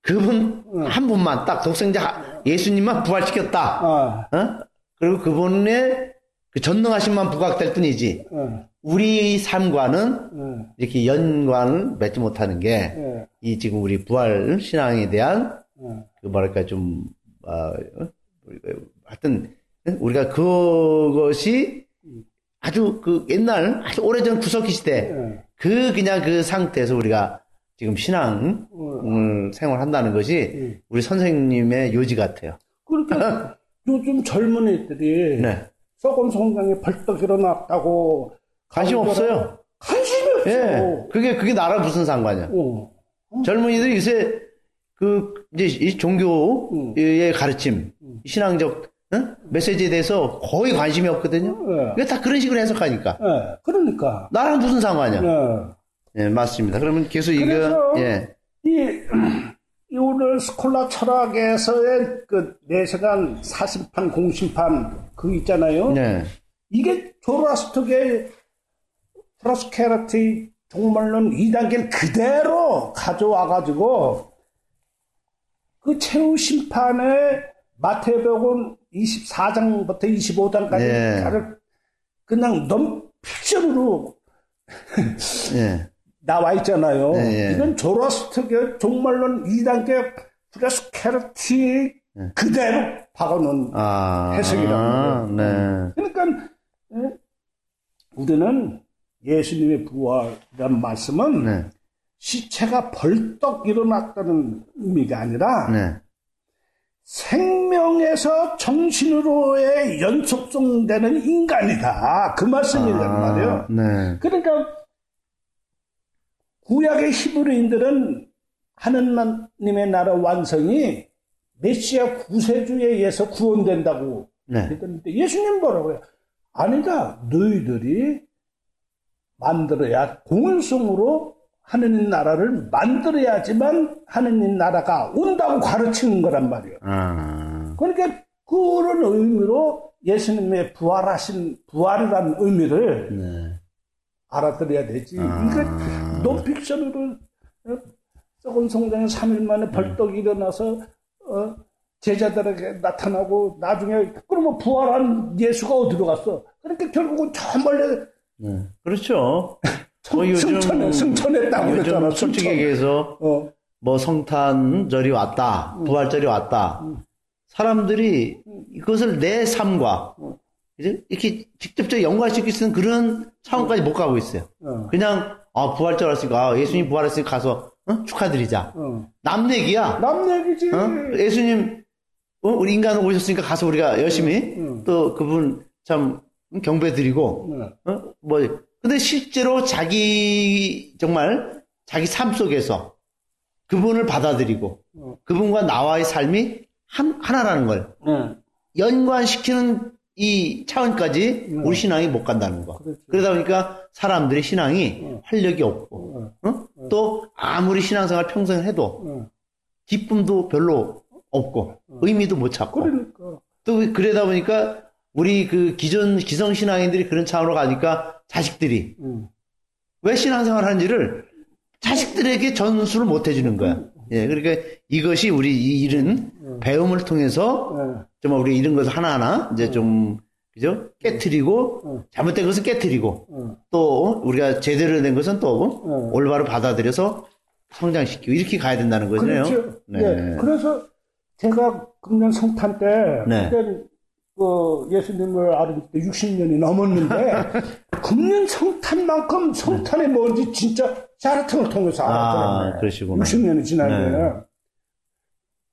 그분 음. 한 분만 딱 독생자 하- 예수님만 부활시켰다. 아, 어? 그리고 그분의 그 전능하심만 부각될 뿐이지 네. 우리 삶과는 네. 이렇게 연관을 맺지 못하는 게이 네. 지금 우리 부활 신앙에 대한 네. 그 뭐랄까 좀 아, 어? 하여튼 우리가 그것이 아주 그 옛날 아주 오래전 구석기 시대 네. 그 그냥 그 상태에서 우리가 지금 신앙을 생활한다는 것이 음. 우리 선생님의 요지 같아요. 그러니까 <laughs> 요즘 젊은이들이 네. 썩은 성장이 벌떡 일어났다고 관심 없어요. 관심이 없어. 예. 그게 그게 나라 무슨 상관이야. 어. 젊은이들이 요새 그 이제 이 종교의 가르침, 신앙적 어? 메시지에 대해서 거의 관심이 없거든요. 예. 이게 다 그런 식으로 해석하니까 예. 그러니까. 나랑 무슨 상관이야? 예. 예, 맞습니다. 그러면 계속 이거 예, 이, <clears throat> 이 오늘 스콜라 철학에서의 그 4시간 사심판, 공심판, 그 있잖아요. 네, 이게 조라스트의 프로스케라티 종말론 2단계를 그대로 가져와가지고 그 최후 심판의 마태복음 24장부터 25장까지 네. 그냥 넘픽션으로 <laughs> 예, 나와 있잖아요. 네, 네. 이건 조라스트의 종말론 2단계 프레스케르티 그대로 박아놓은 아, 해석이란 네, 그러니까 예, 우리는 예수님의 부활이란 말씀은 네, 시체가 벌떡 일어났다는 의미가 아니라 네, 생명에서 정신으로의 연속성 되는 인간이다. 그 말씀이란 말이에요. 네, 그러니까 구약의 히브리인들은 하느님의 나라 완성이 메시아 구세주에 의해서 구원된다고 네, 그랬는데 예수님 뭐라고요? 아니다. 너희들이 만들어야 공을성으로 하느님 나라를 만들어야지만 하느님 나라가 온다고 가르치는 거란 말이에요. 아, 그러니까 그런 의미로 예수님의 부활하신 부활이라는 의미를 네, 알아들어야 되지. 아. 이거 논픽션으로 어, 썩은 성장에 3일 만에 벌떡 일어나서 어, 제자들에게 나타나고 나중에 그러면 부활한 예수가 어디로 갔어? 그러니까 결국은 저 멀리 네, 그렇죠. <laughs> 뭐 승천해, 승천했다고 요즘 그랬잖아. 솔직히 승천. 얘기해서 어, 뭐 성탄절이 왔다, 부활절이 왔다. 사람들이 이것을 내 삶과 이제 이렇게 직접적으로 연관시킬 수 있는 그런 상황까지 못 가고 있어요. 어. 그냥 아 부활절 왔으니까 아, 예수님 부활했으니까 가서 어? 축하드리자. 어. 남 얘기야. 남 얘기지. 어? 예수님, 어? 우리 인간으로 오셨으니까 가서 우리가 열심히 응. 또 그분 참 경배 드리고, 네. 어? 뭐, 근데 실제로 자기, 정말 자기 삶 속에서 그분을 받아들이고, 어. 그분과 나와의 삶이 한, 하나라는 걸 네. 연관시키는 이 차원까지 우리 신앙이 못 간다는 거. 그렇죠. 그러다 보니까 사람들의 신앙이 활력이 없고, 어? 또 아무리 신앙생활 평생 해도 어. 기쁨도 별로 없고, 의미도 못 찾고, 그러니까. 또 그러다 보니까 우리 그 기존 기성 신앙인들이 그런 차원으로 가니까 자식들이 응. 왜 신앙생활 하는지를 자식들에게 전수를 못 해주는 거야. 음. 예, 그러니까 이것이 우리 이 일은 배움을 통해서 네. 정말 우리 이런 것을 하나하나 이제 좀 그죠 깨트리고 음. 잘못된 것은 깨트리고 응. 또 우리가 제대로 된 것은 또 음. 올바로 받아들여서 성장시키고 이렇게 가야 된다는 거잖아요. 그렇죠. 네. 예. 그래서 제가 금년 성탄 때, 네. 그때 그 예수님을 알은 지 60년이 넘었는데, <laughs> 금년 성탄만큼 성탄이 뭔지 진짜 샤르댕을 통해서 아, 알았더라고요. 그러시구나. 60년이 지난 네.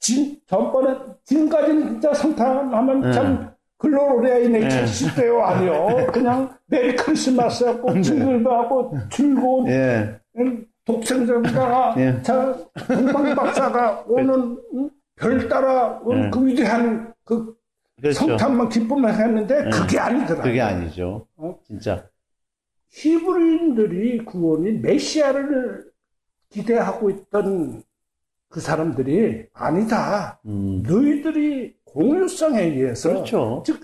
진, 전번에, 지금까지는 진짜 성탄하면 네. 참, Gloria in excelsis Deo, 아니요. <laughs> 그냥 Merry Christmas 하고, jingle하고, 즐거운 예. 독생자가 예. 자 동방 박사가 <laughs> 오는 응? 별 따라 온 예. 그 위대한 그 그렇죠. 성탄만 기쁨을 했는데 그게 아니더라. 그게 아니죠. 어? 진짜. 히브리인들이 구원이 메시아를 기대하고 있던 그 사람들이 아니다. 음. 너희들이 공유성에 의해서 그렇죠. 즉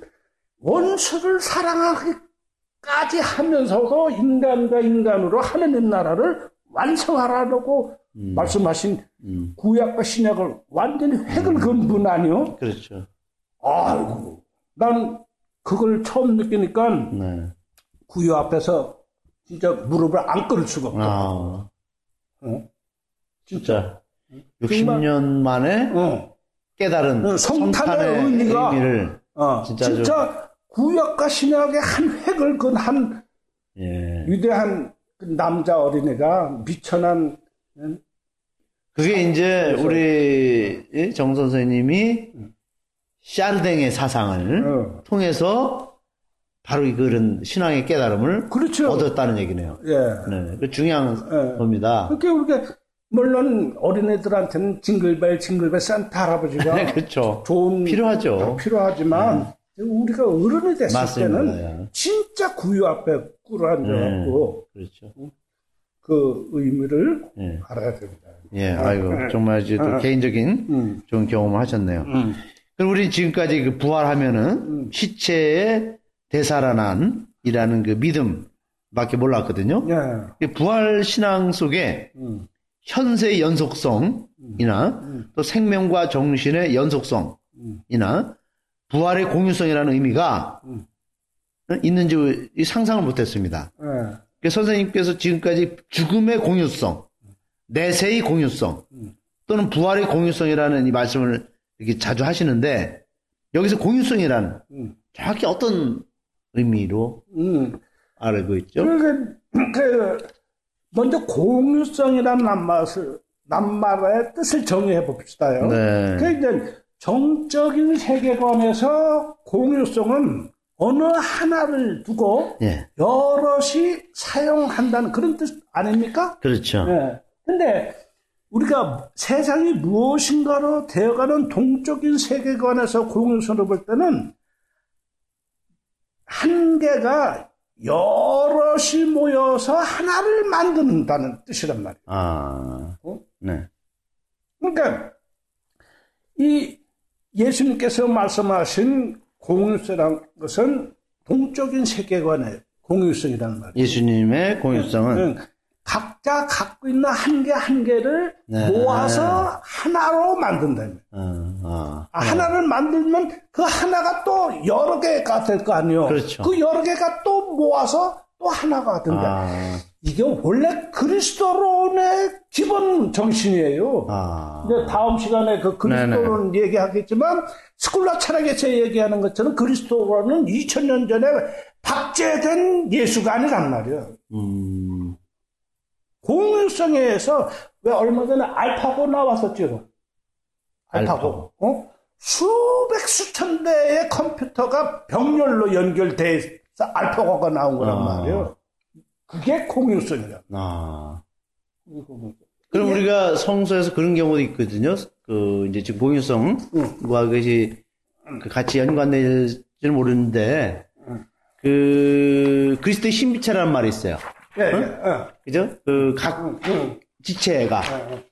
원수를 사랑하기까지 하면서도 인간과 인간으로 하느님 나라를 완성하라고 음. 말씀하신 음. 구약과 신약을 완전히 획을 그은 분 아니요? 그렇죠. 아이고, 난 그걸 처음 느끼니까 네. 구유 앞에서 진짜 무릎을 안 꿇을 수가 없다. 아, 어? 진짜. 정말- 60년 만에 어, 깨달은 어, 성탄의 성탄의 의미가- 의미를 어, 진짜 진짜, 구약과 신약의 한 획을 그은 한 예. 위대한 그 남자 어린애가 미천한 그게 이제 그래서- 우리 정 선생님이 샤 르댕의 사상을 어. 통해서 바로 이 그런 신앙의 깨달음을 그렇죠. 얻었다는 얘기네요. 예. 네, 그 중요한 예. 겁니다. 그렇게 우리가 물론 어린애들한테는 징글벨 징글벨 산타 할아버지가 <laughs> 네, 그렇죠. 좋은 필요하죠. 필요하지만 우리가 어른이 됐을 맞습니다. 때는 예. 진짜 구유 앞에 꿇어 앉아갖고 그렇죠. 그 의미를 예. 알아야 됩니다. 예, 아이고, 정말 이제 또 어. 개인적인 음. 좋은 경험을 하셨네요. 음. 우리 지금까지 그 부활하면은 시체의 되살아난 이라는 그 믿음밖에 몰랐거든요. 예. 이 부활 신앙 속에 음. 현세의 연속성이나 또 생명과 정신의 연속성이나 부활의 공유성이라는 의미가 음. 있는지 상상을 못했습니다. 예. 그래서 선생님께서 지금까지 죽음의 공유성, 내세의 공유성, 또는 부활의 공유성이라는 이 말씀을 이렇게 자주 하시는데 여기서 공유성이라는 음. 정확히 어떤 의미로 음. 알고 있죠? 그, <clears throat> 그, 먼저 공유성이라는 낱말을, 낱말의 뜻을 정의해 봅시다요. 네. 그 이제 정적인 세계관에서 공유성은 어느 하나를 두고 예, 여럿이 사용한다는 그런 뜻 아닙니까? 그렇죠. 예. 근데 우리가 세상이 무엇인가로 되어가는 동적인 세계관에서 공유성을 볼 때는 한 개가 여럿이 모여서 하나를 만든다는 뜻이란 말이에요. 아, 어? 네, 그러니까 이 예수님께서 말씀하신 공유성이라는 것은 동적인 세계관의 공유성이라는 말이에요. 예수님의 공유성은 응. 각자 갖고 있는 한 개 한 개를 네. 모아서 하나로 만든다. 어, 어, 아, 하나를 만들면 그 하나가 또 여러 개가 될 거 아니에요. 그렇죠. 그 여러 개가 또 모아서 또 하나가 된다. 아, 이게 원래 그리스도론의 기본 정신이에요. 아, 이제 다음 시간에 그 그리스도론 얘기하겠지만 스쿨라 철학에서 얘기하는 것처럼 그리스도론은 2000년 전에 박제된 예수가 아니란 말이에요. 음, 공유성에 의해서 왜 얼마 전에 알파고 나왔었죠? 알파고. 어? 수백 수천 대의 컴퓨터가 병렬로 연결돼서 알파고가 나온 거란 아. 말이에요. 그게 공유성이야. 아. 공유성. 그럼 우리가 성서에서 그런 경우도 있거든요. 그, 이제 지금 공유성과 그것이 그 같이 연관될지는 모르는데, 그, 그리스도의 신비체라는 말이 있어요. 예, 예, 예. 그죠? 그, 각 응, 지체가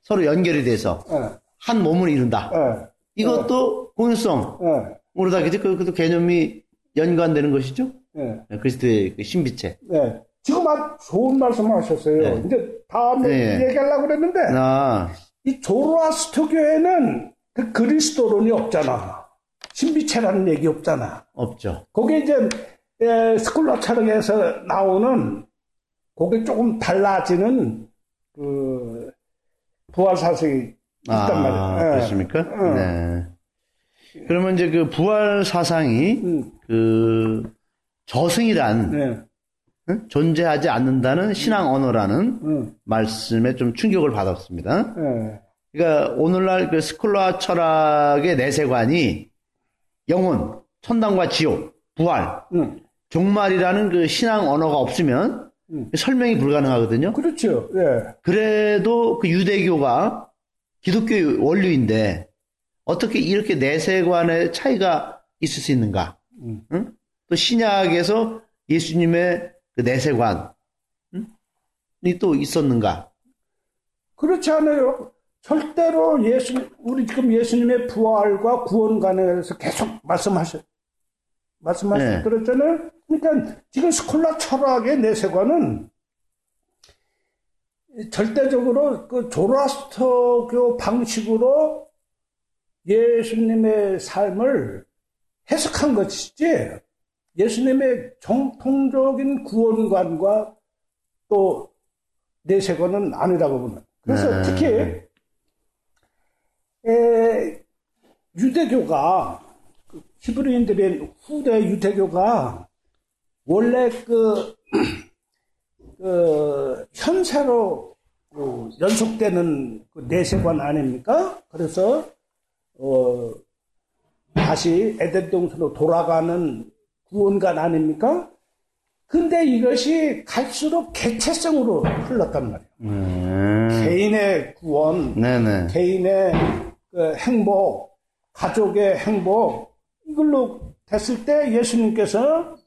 서로 연결이 돼서 예, 한 몸을 이룬다. 예, 이것도 공유성으로다, 예, 그죠? 그, 그것도 개념이 연관되는 것이죠? 예. 그리스도의 그 신비체. 네. 지금 아주 좋은 말씀 하셨어요. 네. 이제 다음에 네. 얘기하려고 그랬는데, 아, 이 조로아스터교에는 그 그리스도론이 없잖아. 신비체라는 얘기 없잖아. 없죠. 그게 이제, 에, 스콜라 차량에서 나오는, 그게 조금 달라지는, 그, 부활사석이 있단 아, 말이야. 예. 그렇습니까? 응. 네. 그러면 이제 그 부활 사상이 음, 그 저승이란 네. 응? 존재하지 않는다는 신앙 언어라는 음, 말씀에 좀 충격을 받았습니다. 예. 그러니까 오늘날 그 스콜라 철학의 내세관이 영혼, 천당과 지옥, 부활, 음, 종말이라는 그 신앙 언어가 없으면 음. 설명이 불가능하거든요. 그렇죠. 예. 그래도 그 유대교가 기독교 원류인데 어떻게 이렇게 내세관의 차이가 있을 수 있는가? 음. 응? 또 신약에서 예수님의 그 내세관이 또 있었는가? 그렇지 않아요. 절대로 예수, 우리 지금 예수님의 부활과 구원관에 대해서 계속 말씀하셨, 말씀하셨, 네. 들었잖아요. 그러니까 지금 스콜라 철학의 내세관은 절대적으로 그 조라스터교 방식으로 예수님의 삶을 해석한 것이지 예수님의 정통적인 구원관과 또 내세관은 아니라고 보는. 그래서 네. 특히 에, 유대교가 그 히브리인들의 후대 유대교가 원래 그, 그 현세로 그 연속되는 그 내세관 아닙니까? 그래서 어, 다시 에덴 동산으로 돌아가는 구원관 아닙니까? 근데 이것이 갈수록 개체성으로 흘렀단 말이에요. 음, 개인의 구원, 네네. 개인의 그 행복, 가족의 행복, 이걸로 됐을 때 예수님께서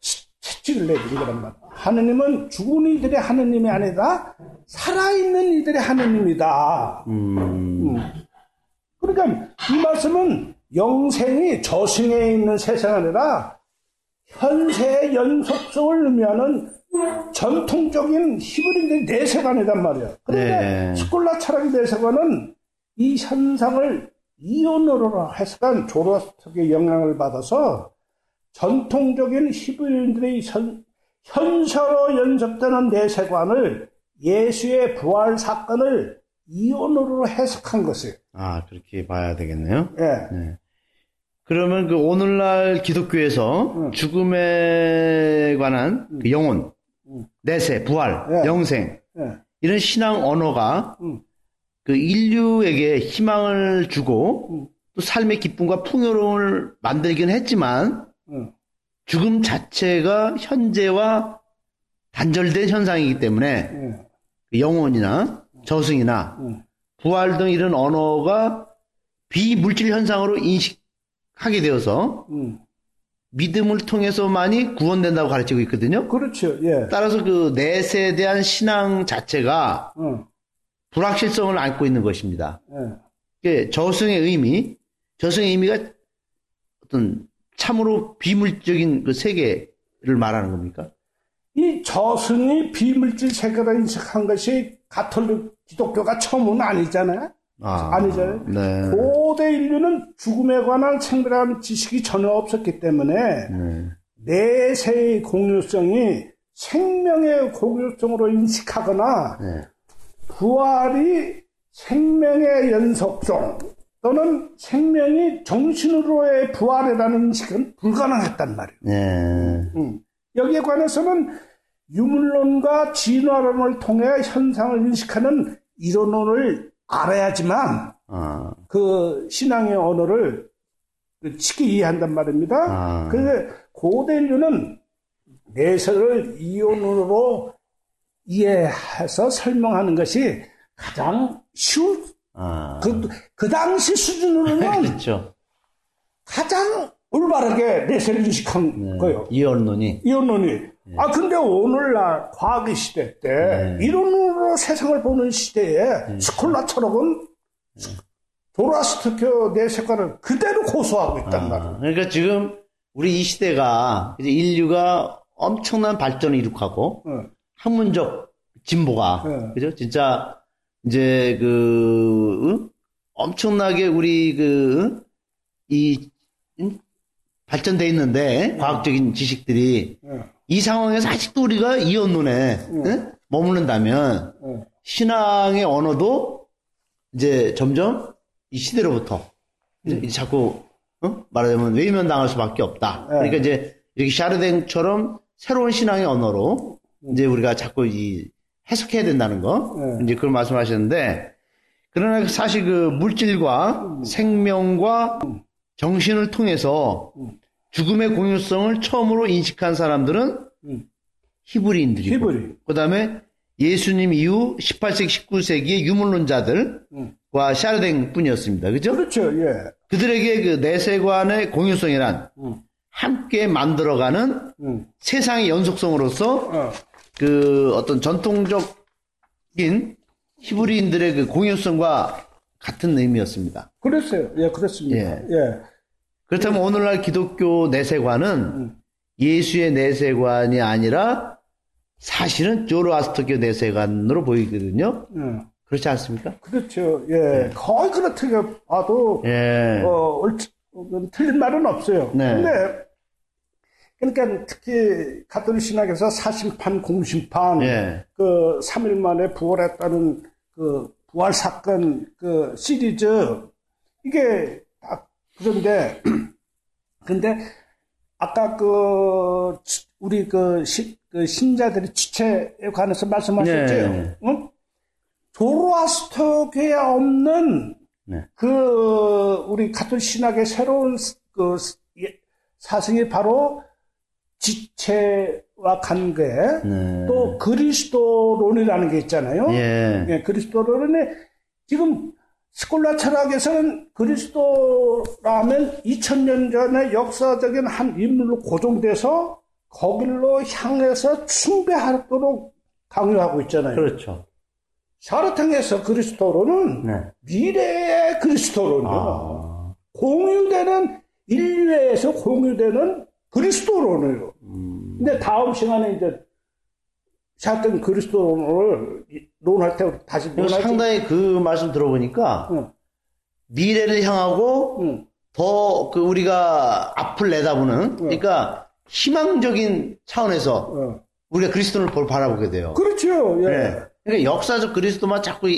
치- 채찍을 거란 말이에요. 하느님은 죽은 이들의 하느님이 아니다. 살아있는 이들의 하느님이다. 음, 음. 그러니까 이 말씀은 영생이 저승에 있는 세상 아니라 현세의 연속성을 의미하는 전통적인 히브리인의 내세관이란 말이야. 그런데 네. 스콜라 철학의 내세관은 이 현상을 이온으로 해석한 조로스터의 영향을 받아서 전통적인 히브리인들의 현, 현서로 연속되는 내세관을 예수의 부활 사건을 이온으로 해석한 것이에요. 아, 그렇게 봐야 되겠네요. 예. 그러면 그 오늘날 기독교에서 응. 죽음에 관한 그 영혼, 응. 내세, 부활, 예. 영생, 예. 이런 신앙 언어가 응. 그 인류에게 희망을 주고 응. 또 삶의 기쁨과 풍요로움을 만들긴 했지만 응. 죽음 자체가 현재와 단절된 현상이기 때문에 예. 그 영혼이나 저승이나 응. 부활 등 이런 언어가 비물질 현상으로 인식하게 되어서 응. 믿음을 통해서만이 구원된다고 가르치고 있거든요. 그렇죠. 예. 따라서 그 넷에 대한 신앙 자체가 응. 불확실성을 안고 있는 것입니다. 예. 저승의 의미, 저승의 의미가 어떤 참으로 비물적인 그 세계를 말하는 겁니까? 이 저승이 비물질 세계로 인식한 것이 가톨릭 기독교가 처음은 아니잖아요. 아, 아니잖아요. 네. 고대 인류는 죽음에 관한 생별한 지식이 전혀 없었기 때문에 네. 내세의 공유성이 생명의 공유성으로 인식하거나 네. 부활이 생명의 연속성 또는 생명이 정신으로의 부활이라는 인식은 불가능했단 말이에요. 네. 음. 여기에 관해서는 유물론과 진화론을 통해 현상을 인식하는 이론을 알아야지만 아, 그 신앙의 언어를 쉽게 이해한단 말입니다. 아. 그래서 고대 인류는 내세를 이론으로 이해해서 설명하는 것이 가장 쉬운 아. 그, 그 당시 수준으로는 <laughs> 그렇죠. 가장 올바르게 내세를 인식한 네. 거예요. 이언론이. 이론론이. 아, 근데 오늘날 과학의 시대 때, 네. 이론으로 세상을 보는 시대에 스콜라 철학은 도라스트교 내세관을 그대로 고소하고 있단 말이에요. 아, 그러니까 지금 우리 이 시대가 이제 인류가 엄청난 발전을 이룩하고 응. 학문적 진보가 네. 그죠? 진짜 이제 그 응? 엄청나게 우리 그 이 발전돼 있는데 과학적인 지식들이 응. 이 상황에서 아직도 우리가 이언론에 응? 머무른다면 응. 신앙의 언어도 이제 점점 이 시대로부터 이제 이제 자꾸 어? 말하자면 외면 당할 수밖에 없다. 네. 그러니까 이제 이렇게 샤르댕처럼 새로운 신앙의 언어로 이제 우리가 자꾸 이 해석해야 된다는 거 네. 이제 그걸 말씀하셨는데 그러나 사실 그 물질과 생명과 정신을 통해서 죽음의 공유성을 처음으로 인식한 사람들은 음. 히브리인들이고 히브리. 그 다음에 예수님 이후 18세기 19세기의 유물론자들과 샤르댕 뿐이었습니다. 그죠? 그렇죠, 예. 그들에게 그 내세관의 공유성이란 음. 함께 만들어가는 음. 세상의 연속성으로서 어. 그 어떤 전통적인 히브리인들의 그 공유성과 같은 의미였습니다. 그랬어요. 예, 그렇습니다. 예. 예. 그렇다면 오늘날 기독교 내세관은 예수의 내세관이 아니라 사실은 조로아스터교 내세관으로 보이거든요. 음. 그렇지 않습니까? 그렇죠. 예. 거의 그렇게 봐도, 예. 어, 옳지- 어, 틀린 말은 없어요. 네. 근데, 그러니까 특히 가톨릭 신학에서 사심판, 공심판, 예. 그 3일 만에 부활했다는 그 부활 사건 그 시리즈 이게 딱 그런데 <clears throat> 근데 아까 그 지- 우리 그, 시- 그 신자들의 지체에 관해서 말씀하셨죠. 네. 응? 조로아스터교에 없는 네. 그 우리 가톨 신학의 새로운 그 예- 사상이 바로 지체와 관계 네. 또 그리스도론이라는 게 있잖아요. 예. 예, 그리스도론에 지금 스콜라 철학에서는 그리스도라면 2000년 전에 역사적인 한 인물로 고정돼서 거길로 향해서 숭배하도록 강요하고 있잖아요. 그렇죠. 샤르탕에서 그리스도론은 네. 미래의 그리스도론이요. 아. 공유되는 인류에서 공유되는 그리스도론이에요. 음. 근데 다음 시간에 이제 샤르탕 그리스도론을 논할 때 다시 논할 때 상당히 그 말씀 들어보니까 응, 미래를 향하고 응, 더그 우리가 앞을 내다보는 그러니까 희망적인 차원에서 어. 우리가 그리스도를 볼 바라보게 돼요. 그렇죠. 예. 네. 그러니까 역사적 그리스도만 자꾸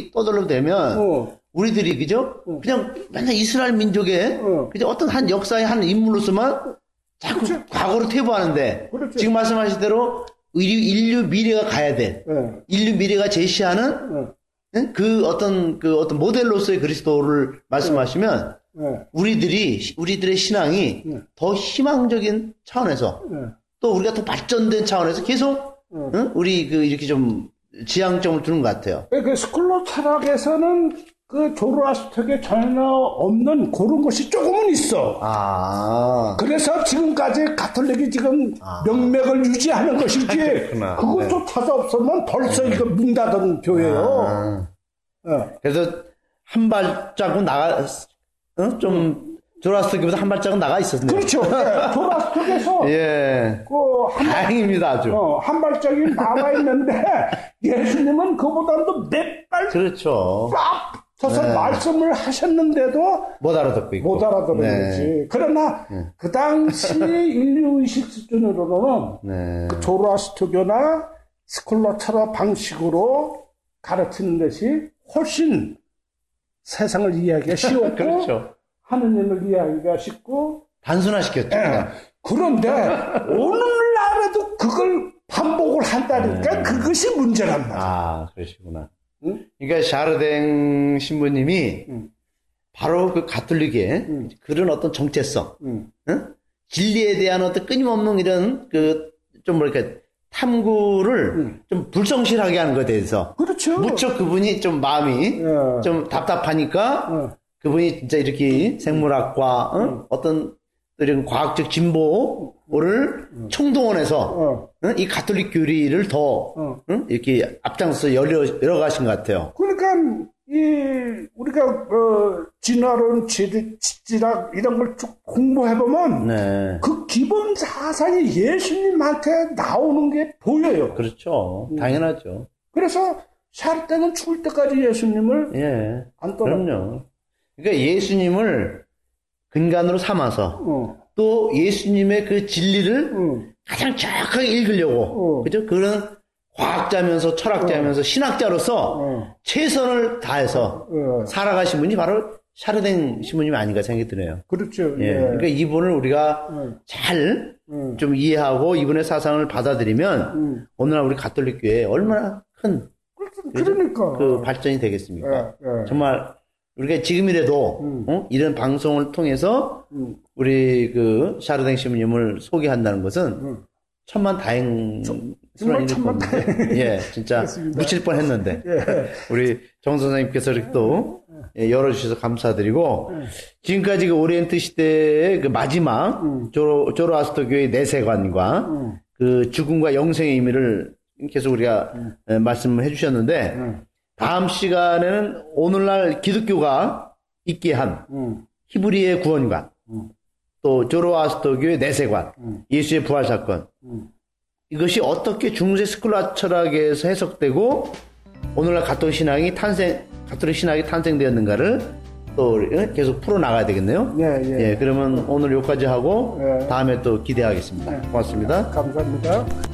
되면 어. 우리들이 그죠? 그냥 맨날 이스라엘 민족의 어. 그죠? 어떤 한 역사의 한 인물로서만 자꾸 그렇죠. 과거를 퇴보하는데 그렇죠. 지금 말씀하신 대로 인류, 인류 미래가 가야 돼. 예. 인류 미래가 제시하는 어. 응? 그 어떤 그 어떤 모델로서의 그리스도를 말씀하시면 예. 우리들이 우리들의 신앙이 네. 더 희망적인 차원에서 예. 또 우리가 더 발전된 차원에서 계속 네. 응? 우리 그 이렇게 좀 지향점을 두는 것 같아요. 그 스콜로 철학에서는 그 조로아스터에 전혀 없는 그런 것이 조금은 있어. 아, 그래서 지금까지 가톨릭이 지금 명맥을 유지하는 것이지 <laughs> 그렇구나. 네. 그것조차도 없으면 벌써 이거 문 닫은 교회예요. 아. 어. 그래서 한 발자국 나가 어? 좀 조라스기보다 한 발자국 나가 있었네요. 그렇죠. 예. 조로아스터에서 <laughs> 예, 그 한 다행입니다 아주. 어, 한 발짝이 나와 있는데 <laughs> 예수님은 그보다도 몇 발 그렇죠. 앞 서서 네. 말씀을 하셨는데도 못 알아듣고 있고. 못 알아들은 네. 거지. 그러나 그 당시 <laughs> 인류 의식 수준으로는 네. 조로아스터교나 스콜라 철학 방식으로 가르치는 것이 훨씬 세상을 이해하기가 <laughs> 쉬웠고 그렇죠. 하느님을 이해하기가 쉽고 단순화시켰죠. 예. 그런데 <laughs> 오늘날에도 그걸 반복을 한다니까 그것이 문제란 말이야. 아, 그러시구나. 응? 그러니까 샤르댕 신부님이 응. 바로 그 가톨릭의 그런 어떤 정체성, 응. 응? 진리에 대한 어떤 끊임없는 이런 그 좀 뭐랄까 탐구를 좀 불성실하게 하는 것에 대해서 그렇죠. 무척 그분이 좀 마음이 예. 좀 답답하니까 어. 그분이 진짜 이렇게 생물학과 응? 어떤 이런 과학적 진보를 총동원해서 어. 응? 이 가톨릭 교리를 더 어. 응? 이렇게 앞장서 열려 열어가신 것 같아요. 그러니까 이 우리가 어, 진화론, 지- 지질학 이런 걸 쭉 공부해 보면 네, 그 기본 사상이 예수님한테 나오는 게 보여요. 그렇죠. 당연하죠. 그래서 살 때는 죽을 때까지 예수님을 예, 안 떠나. 그럼요. 그러니까 예수님을 근간으로 삼아서 어, 또 예수님의 그 진리를 어, 가장 정확하게 읽으려고 어. 그죠? 그런 과학자면서 철학자면서 신학자로서 어, 최선을 다해서 어. 살아가신 분이 바로 샤르댕 신부님 아닌가 생각이 드네요. 그렇죠. 예. 그러니까 이분을 우리가 음. 잘 음. 좀 이해하고 이분의 사상을 받아들이면 음. 오늘날 우리 가톨릭 교회에 얼마나 큰그 그러니까. 발전이 되겠습니까? 예, 예. 정말 우리가 지금이라도 음. 어? 이런 방송을 통해서 음. 우리 그 샤르댕 신부님을 소개한다는 것은 음. 천만 다행 정말 천만 <laughs> 예, 진짜 그렇습니다. 묻힐 뻔했는데 예. <laughs> 우리 정 선생님께서 이렇게 또 예, 열어주셔서 감사드리고 지금까지 그 오리엔트 시대의 그 마지막 음. 조로, 조로아스터 교회 내세관과 음. 그 죽음과 영생의 의미를 계속 우리가 예, 말씀을 해주셨는데 음. 다음 시간에는 오늘날 기독교가 있게 한 음. 히브리의 구원관, 또 조로아스터교의 내세관, 예수의 부활 사건, 이것이 어떻게 중세 스콜라 철학에서 해석되고 오늘날 가톨 신앙이 탄생, 가톨릭 신학이 탄생되었는가를 또 계속 풀어 나가야 되겠네요. 예, 예. 그러면 오늘 여기까지 하고 예. 다음에 또 기대하겠습니다. 고맙습니다. 감사합니다.